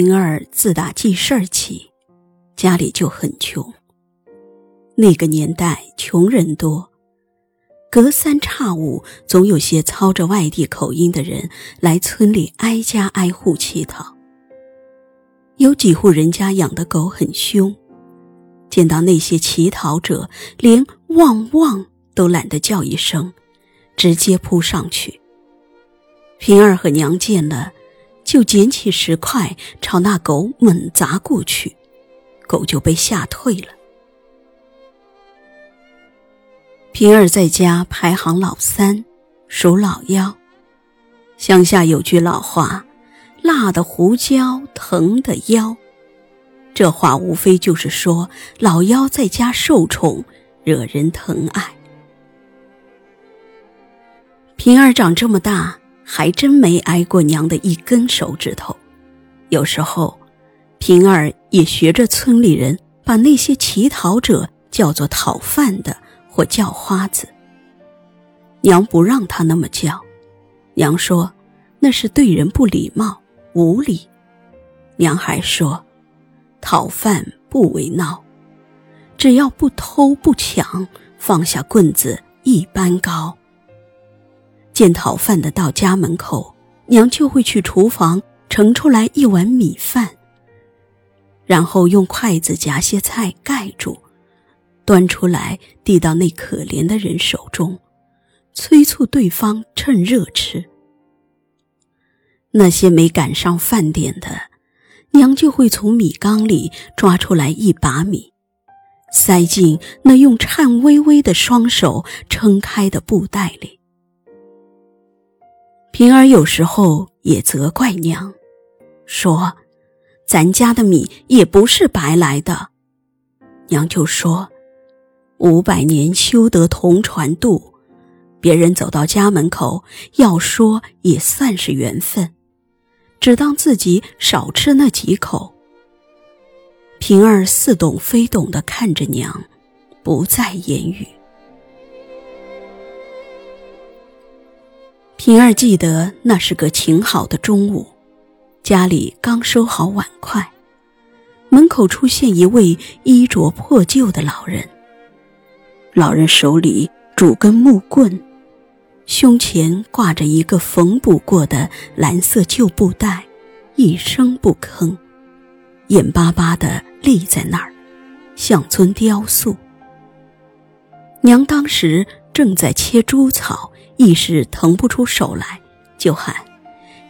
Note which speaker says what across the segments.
Speaker 1: 平儿自打记事儿起，家里就很穷。那个年代穷人多，隔三差五总有些操着外地口音的人来村里挨家挨户乞讨。有几户人家养的狗很凶，见到那些乞讨者，连汪汪都懒得叫一声，直接扑上去。平儿和娘见了。就捡起石块朝那狗猛砸过去，狗就被吓退了。平儿在家排行老三，属老幺。乡下有句老话：“辣的胡椒，疼的腰。”这话无非就是说老幺在家受宠，惹人疼爱。平儿长这么大。还真没挨过娘的一根手指头，有时候，平儿也学着村里人把那些乞讨者叫做讨饭的或叫花子。娘不让他那么叫，娘说那是对人不礼貌、无礼。娘还说，讨饭不为闹，只要不偷不抢，放下棍子一般高。见讨饭的到家门口，娘就会去厨房盛出来一碗米饭，然后用筷子夹些菜盖住，端出来递到那可怜的人手中，催促对方趁热吃。那些没赶上饭点的，娘就会从米缸里抓出来一把米，塞进那用颤巍巍的双手撑开的布袋里。平儿有时候也责怪娘，说：“咱家的米也不是白来的。”娘就说：“五百年修得同船渡，别人走到家门口，要说也算是缘分，只当自己少吃那几口。”平儿似懂非懂的看着娘，不再言语。平儿记得那是个晴好的中午，家里刚收好碗筷，门口出现一位衣着破旧的老人。老人手里拄根木棍，胸前挂着一个缝补过的蓝色旧布袋，一声不吭，眼巴巴地立在那儿，像尊雕塑。娘当时正在切猪草。一时腾不出手来，就喊：“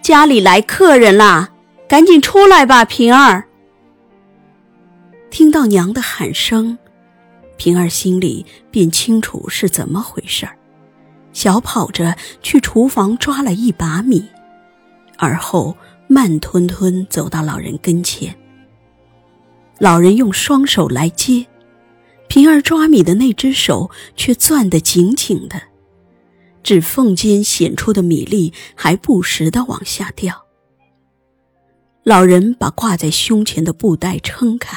Speaker 1: 家里来客人啦，赶紧出来吧，平儿。”听到娘的喊声，平儿心里便清楚是怎么回事儿，小跑着去厨房抓了一把米，而后慢吞吞走到老人跟前。老人用双手来接，平儿抓米的那只手却攥得紧紧的。指缝间显出的米粒还不时地往下掉。老人把挂在胸前的布袋撑开，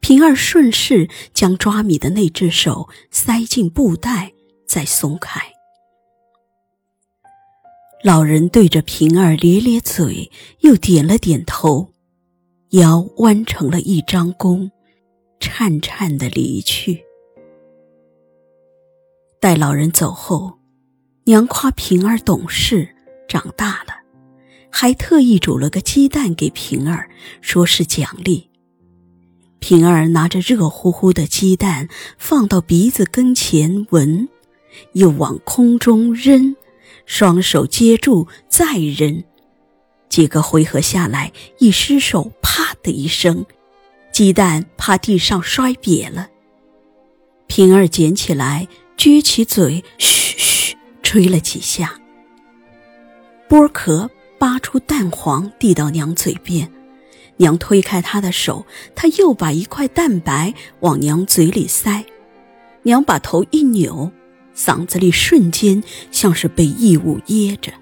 Speaker 1: 平儿顺势将抓米的那只手塞进布袋，再松开。老人对着平儿咧咧嘴，又点了点头，腰弯成了一张弓，颤颤地离去。待老人走后。娘夸平儿懂事，长大了，还特意煮了个鸡蛋给平儿，说是奖励。平儿拿着热乎乎的鸡蛋放到鼻子跟前闻，又往空中扔，双手接住再扔，几个回合下来，一失手，啪的一声，鸡蛋趴地上摔瘪了。平儿捡起来，撅起嘴，嘘嘘。吹了几下，剥壳扒出蛋黄，递到娘嘴边。娘推开他的手，他又把一块蛋白往娘嘴里塞。娘把头一扭，嗓子里瞬间像是被异物噎着。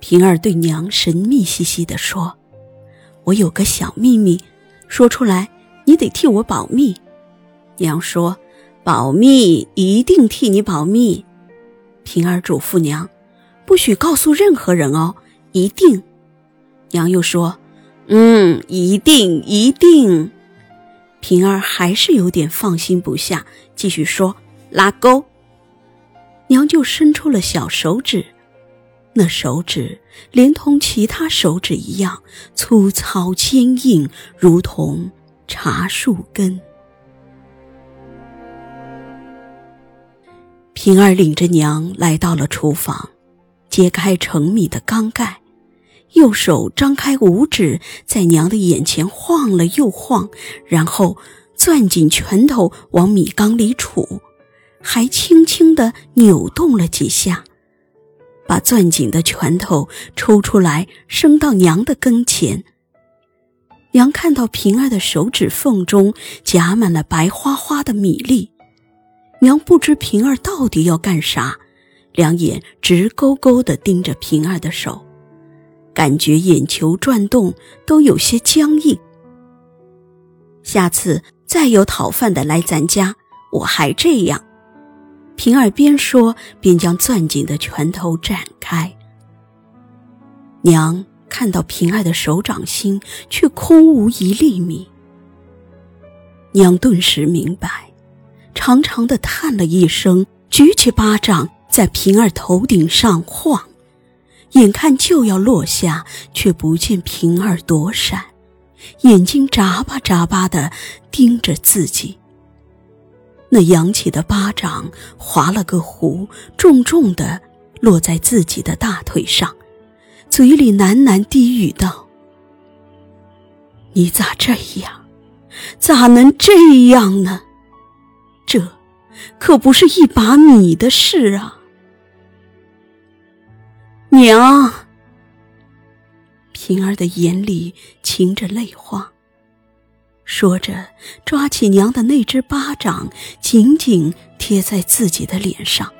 Speaker 1: 平儿对娘神秘兮兮地说：“我有个小秘密，说出来你得替我保密。”娘说：“保密，一定替你保密。”平儿嘱咐娘：“不许告诉任何人哦，一定。”娘又说：“嗯，一定一定。平儿还是有点放心不下，继续说：“拉钩。”娘就伸出了小手指，那手指连同其他手指一样粗糙坚硬，如同茶树根。平儿领着娘来到了厨房，揭开盛米的缸盖。右手张开五指，在娘的眼前晃了又晃，然后攥紧拳头往米缸里杵，还轻轻地扭动了几下，把攥紧的拳头抽出来，伸到娘的跟前。娘看到平儿的手指缝中夹满了白花花的米粒，娘不知平儿到底要干啥，两眼直勾勾地盯着平儿的手。感觉眼球转动都有些僵硬。下次再有讨饭的来咱家，我还这样。平儿边说边将攥紧的拳头展开。娘看到平儿的手掌心却空无一粒米，娘顿时明白，长长的叹了一声，举起巴掌在平儿头顶上晃。眼看就要落下，却不见平儿躲闪，眼睛眨巴眨巴的盯着自己。那扬起的巴掌划了个弧，重重的落在自己的大腿上，嘴里喃喃低语道：“你咋这样？咋能这样呢？这可不是一把米的事啊！”娘，平儿的眼里噙着泪花，说着，抓起娘的那只巴掌，紧紧贴在自己的脸上。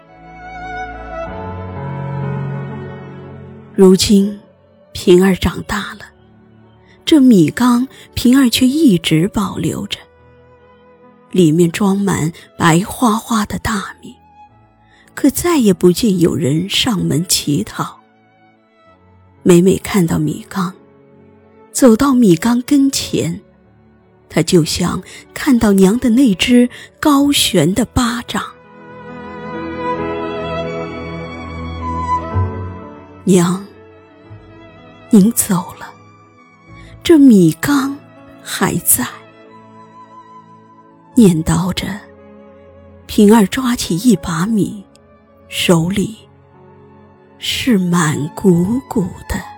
Speaker 1: 如今，平儿长大了，这米缸平儿却一直保留着，里面装满白花花的大米，可再也不见有人上门乞讨。每每看到米缸，走到米缸跟前，他就像看到娘的那只高悬的巴掌。娘，您走了，这米缸还在。念叨着，平儿抓起一把米，手里。是满鼓鼓的。